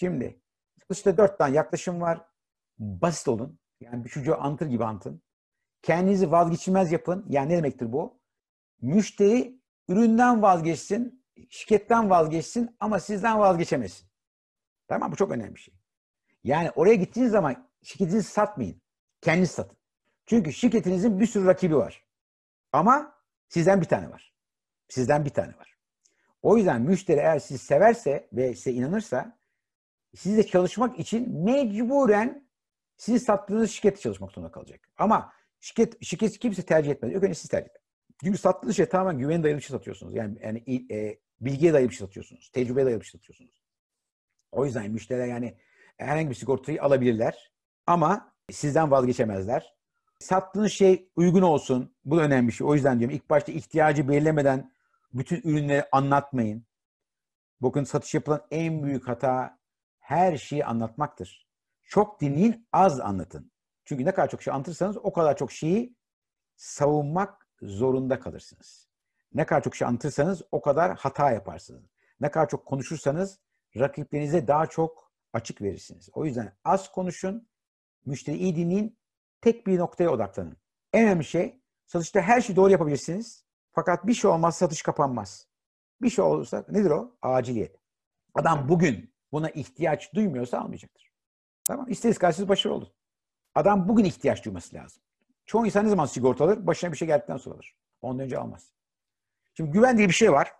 Şimdi işte dört tane yaklaşım var. Basit olun. Yani bir çocuğu antır gibi antın. Kendinizi vazgeçilmez yapın. Yani ne demektir bu? Müşteri üründen vazgeçsin, şirketten vazgeçsin ama sizden vazgeçemesin. Tamam Bu çok önemli bir şey. Yani oraya gittiğiniz zaman şirketinizi satmayın. Kendiniz satın. Çünkü şirketinizin bir sürü rakibi var. Ama sizden bir tane var. Sizden bir tane var. O yüzden müşteri eğer sizi severse ve size inanırsa sizle çalışmak için mecburen sizin sattığınız şirkette çalışmak zorunda kalacak. Ama şirket şirket kimse tercih etmez. Yok önce siz tercih edin. Çünkü sattığınız şey tamamen güven dayalı bir şey satıyorsunuz. Yani, yani e, bilgiye dayalı bir şey satıyorsunuz. Tecrübeye dayalı bir şey satıyorsunuz. O yüzden müşteriler yani herhangi bir sigortayı alabilirler. Ama sizden vazgeçemezler. Sattığınız şey uygun olsun. Bu da önemli bir şey. O yüzden diyorum ilk başta ihtiyacı belirlemeden bütün ürünleri anlatmayın. Bakın satış yapılan en büyük hata her şeyi anlatmaktır. Çok dinleyin, az anlatın. Çünkü ne kadar çok şey anlatırsanız o kadar çok şeyi savunmak zorunda kalırsınız. Ne kadar çok şey anlatırsanız o kadar hata yaparsınız. Ne kadar çok konuşursanız rakiplerinize daha çok açık verirsiniz. O yüzden az konuşun, müşteri iyi dinleyin, tek bir noktaya odaklanın. En önemli şey satışta her şeyi doğru yapabilirsiniz. Fakat bir şey olmaz satış kapanmaz. Bir şey olursa nedir o? Aciliyet. Adam bugün buna ihtiyaç duymuyorsa almayacaktır. Tamam İsteriz karşısız başarılı olun. Adam bugün ihtiyaç duyması lazım. Çoğu insan ne zaman sigorta alır? Başına bir şey geldikten sonra alır. Ondan önce almaz. Şimdi güven diye bir şey var.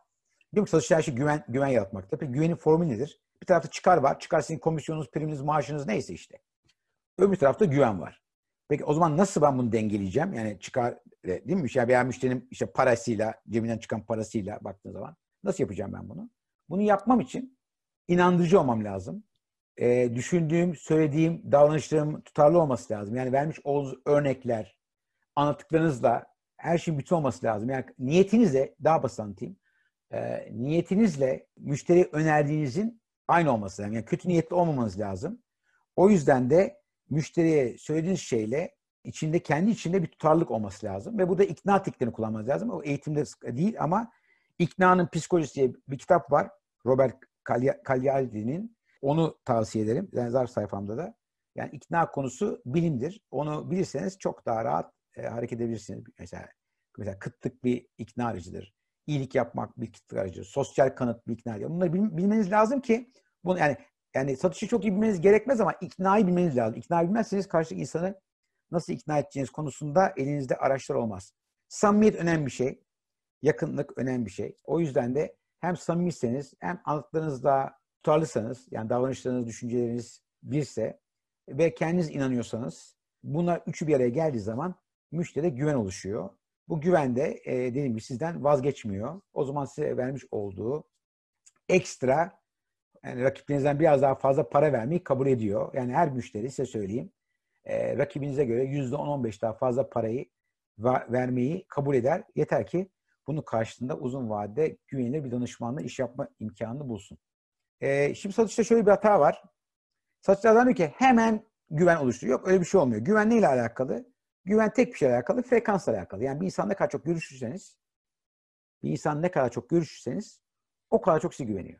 Değil mi? Satışta her şey güven, güven yaratmakta. Peki güvenin formu nedir? Bir tarafta çıkar var. Çıkar sizin komisyonunuz, priminiz, maaşınız neyse işte. Öbür tarafta güven var. Peki o zaman nasıl ben bunu dengeleyeceğim? Yani çıkar değil mi? Ya veya müşterinin işte parasıyla, cebinden çıkan parasıyla baktığın zaman nasıl yapacağım ben bunu? Bunu yapmam için inandırıcı olmam lazım. E, düşündüğüm, söylediğim davranışlarım tutarlı olması lazım. Yani vermiş olduğunuz örnekler, anlattıklarınızla her şeyin bütün olması lazım. Yani niyetinizle, daha basit anlatayım. E, niyetinizle müşteri önerdiğinizin aynı olması lazım. Yani kötü niyetli olmamanız lazım. O yüzden de müşteriye söylediğiniz şeyle içinde kendi içinde bir tutarlılık olması lazım. Ve burada ikna tekniklerini kullanmanız lazım. O eğitimde değil ama İkna'nın Psikolojisi diye bir kitap var. Robert Cagliardi'nin. Onu tavsiye ederim. Benzer sayfamda da. Yani ikna konusu bilimdir. Onu bilirseniz çok daha rahat e, hareket edebilirsiniz. Mesela, mesela kıtlık bir ikna aracıdır. İyilik yapmak bir kıtlık aracıdır. Sosyal kanıt bir ikna aracıdır. Bunları bilmeniz lazım ki bunu yani yani satışı çok iyi bilmeniz gerekmez ama iknayı bilmeniz lazım. İkna bilmezseniz karşıdaki insanı nasıl ikna edeceğiniz konusunda elinizde araçlar olmaz. Samimiyet önemli bir şey. Yakınlık önemli bir şey. O yüzden de hem samimiyseniz hem anlattıklarınızda tutarlıysanız yani davranışlarınız, düşünceleriniz birse ve kendiniz inanıyorsanız bunlar üçü bir araya geldiği zaman müşteride güven oluşuyor. Bu güven de e, dediğim gibi sizden vazgeçmiyor. O zaman size vermiş olduğu ekstra yani rakiplerinizden biraz daha fazla para vermeyi kabul ediyor. Yani her müşteri size söyleyeyim e, rakibinize göre %10-15 daha fazla parayı vermeyi kabul eder. Yeter ki bunun karşılığında uzun vadede güvenilir bir danışmanla iş yapma imkanını bulsun. E, şimdi satışta şöyle bir hata var. Satışlardan diyor ki hemen güven oluşturuyor. Yok öyle bir şey olmuyor. Güven neyle alakalı? Güven tek bir şeyle alakalı, frekansla alakalı. Yani bir insan ne kadar çok görüşürseniz, bir insan ne kadar çok görüşürseniz o kadar çok size güveniyor.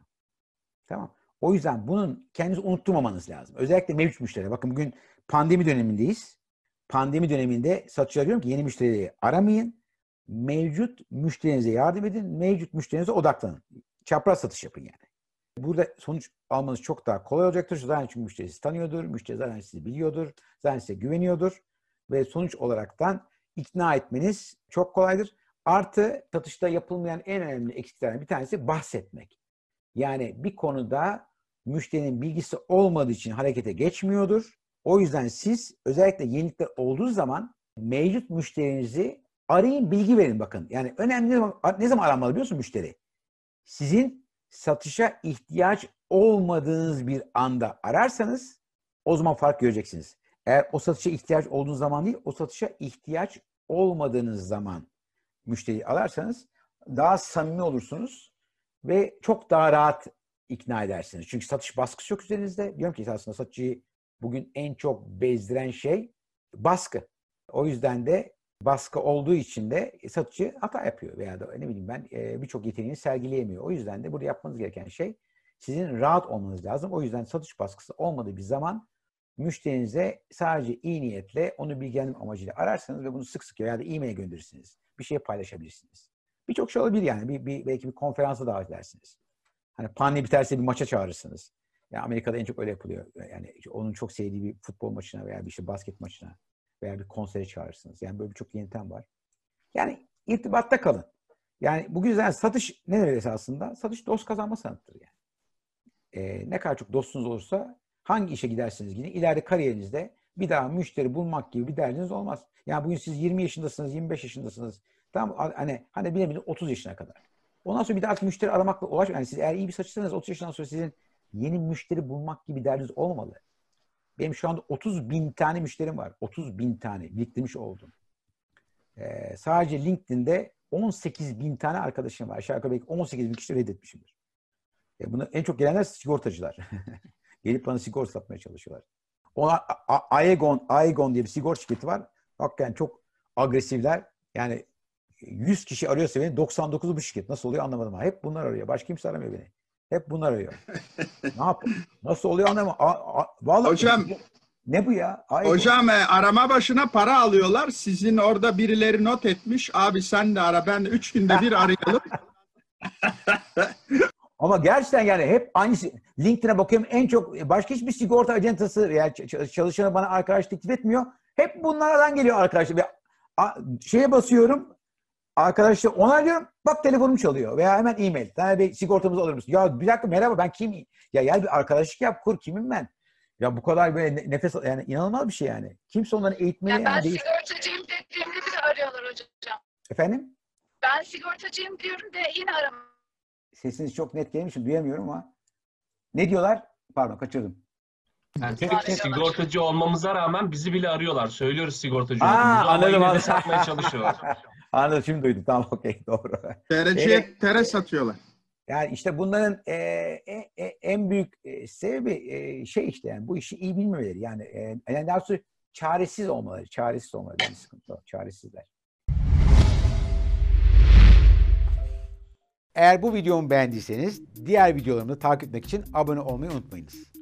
Tamam. O yüzden bunun kendinizi unutturmamanız lazım. Özellikle mevcut müşteri. Bakın bugün pandemi dönemindeyiz. Pandemi döneminde satışçılar diyorum ki yeni müşterileri aramayın. Mevcut müşterinize yardım edin. Mevcut müşterinize odaklanın. Çapraz satış yapın yani. Burada sonuç almanız çok daha kolay olacaktır. Zaten çünkü müşteri sizi tanıyordur. Müşteri zaten sizi biliyordur. Zaten size güveniyordur. Ve sonuç olaraktan ikna etmeniz çok kolaydır. Artı satışta yapılmayan en önemli eksiklerden bir tanesi bahsetmek. Yani bir konuda müşterinin bilgisi olmadığı için harekete geçmiyordur. O yüzden siz özellikle yenilikler olduğu zaman mevcut müşterinizi arayın, bilgi verin bakın. Yani önemli ne zaman, ne aranmalı biliyorsun müşteri? Sizin satışa ihtiyaç olmadığınız bir anda ararsanız o zaman fark göreceksiniz. Eğer o satışa ihtiyaç olduğunuz zaman değil, o satışa ihtiyaç olmadığınız zaman müşteriyi alarsanız daha samimi olursunuz ve çok daha rahat ikna edersiniz. Çünkü satış baskısı yok üzerinizde. Diyorum ki aslında satıcıyı bugün en çok bezdiren şey baskı. O yüzden de baskı olduğu için de satıcı hata yapıyor veya da ne bileyim ben birçok yeteneğini sergileyemiyor. O yüzden de burada yapmanız gereken şey Sizin rahat olmanız lazım. O yüzden satış baskısı olmadığı bir zaman müşterinize sadece iyi niyetle onu bilgilendirme amacıyla ararsanız ve bunu sık sık ya da e-mail gönderirsiniz. Bir şey paylaşabilirsiniz. Birçok şey olabilir yani. Bir, bir, belki bir konferansa davet edersiniz. Hani pandemi biterse bir maça çağırırsınız. Yani Amerika'da en çok öyle yapılıyor. Yani onun çok sevdiği bir futbol maçına veya bir işte basket maçına veya bir konsere çağırırsınız. Yani böyle birçok yöntem var. Yani irtibatta kalın. Yani bu yüzden satış ne demek esasında? Satış dost kazanma sanatıdır yani. Ee, ne kadar çok dostunuz olursa hangi işe giderseniz gidin ileride kariyerinizde bir daha müşteri bulmak gibi bir derdiniz olmaz. Yani bugün siz 20 yaşındasınız, 25 yaşındasınız. Tamam hani hani bilebilir 30 yaşına kadar. Ondan sonra bir daha müşteri aramakla ulaş. Yani siz eğer iyi bir satıcısanız 30 yaşından sonra sizin yeni müşteri bulmak gibi derdiniz olmamalı. Benim şu anda 30 bin tane müşterim var. 30 bin tane biriktirmiş oldum. Ee, sadece LinkedIn'de 18 bin tane arkadaşım var. Aşağı yukarı belki 18 bin kişi reddetmişimdir. E bunu en çok gelenler sigortacılar. Gelip bana sigorta satmaya çalışıyorlar. Ona Aegon, Aegon diye bir sigorta şirketi var. Hakikaten çok agresifler. Yani 100 kişi arıyorsa beni 99'u bu şirket. Nasıl oluyor anlamadım. Hep bunlar arıyor. Başka kimse aramıyor beni. Hep bunlar arıyor. ne yap? Nasıl oluyor anlamadım. A, a, vallahi Hocam ne bu ya? Aegon. Hocam e, arama başına para alıyorlar. Sizin orada birileri not etmiş. Abi sen de ara ben de üç günde bir arayalım. Ama gerçekten yani hep aynı LinkedIn'e bakıyorum en çok başka hiçbir sigorta acentası veya çalışanı bana arkadaş teklif etmiyor. Hep bunlardan geliyor arkadaşlar. Şeye basıyorum arkadaşlar onaylıyorum bak telefonum çalıyor veya hemen e-mail. Yani bir sigortamızı alır mısın? Ya bir dakika merhaba ben kim? Ya gel bir arkadaşlık yap kur kimim ben? Ya bu kadar böyle nefes yani inanılmaz bir şey yani. Kimse onları eğitmeli. Ya ben yani değil. sigortacıyım dediğimde bile arıyorlar hocam. Efendim? Ben sigortacıyım diyorum de yine aramıyor. Sesiniz çok net gelmiş duyamıyorum ama. Ne diyorlar? Pardon kaçırdım. Yani Bizi arıyorlar. sigortacı olmamıza rağmen bizi bile arıyorlar. Söylüyoruz sigortacı Aa, olduğumuzu ama anladım, yine de satmaya çalışıyorlar. Anladım şimdi duydum. Tamam okey doğru. Derece tere satıyorlar. Yani işte bunların e, e, e, en büyük e, sebebi e, şey işte yani bu işi iyi bilmemeleri. Yani, e, yani daha doğrusu çaresiz olmaları. Çaresiz olmaları bir sıkıntı. Çaresizler. Eğer bu videomu beğendiyseniz diğer videolarımı takip etmek için abone olmayı unutmayınız.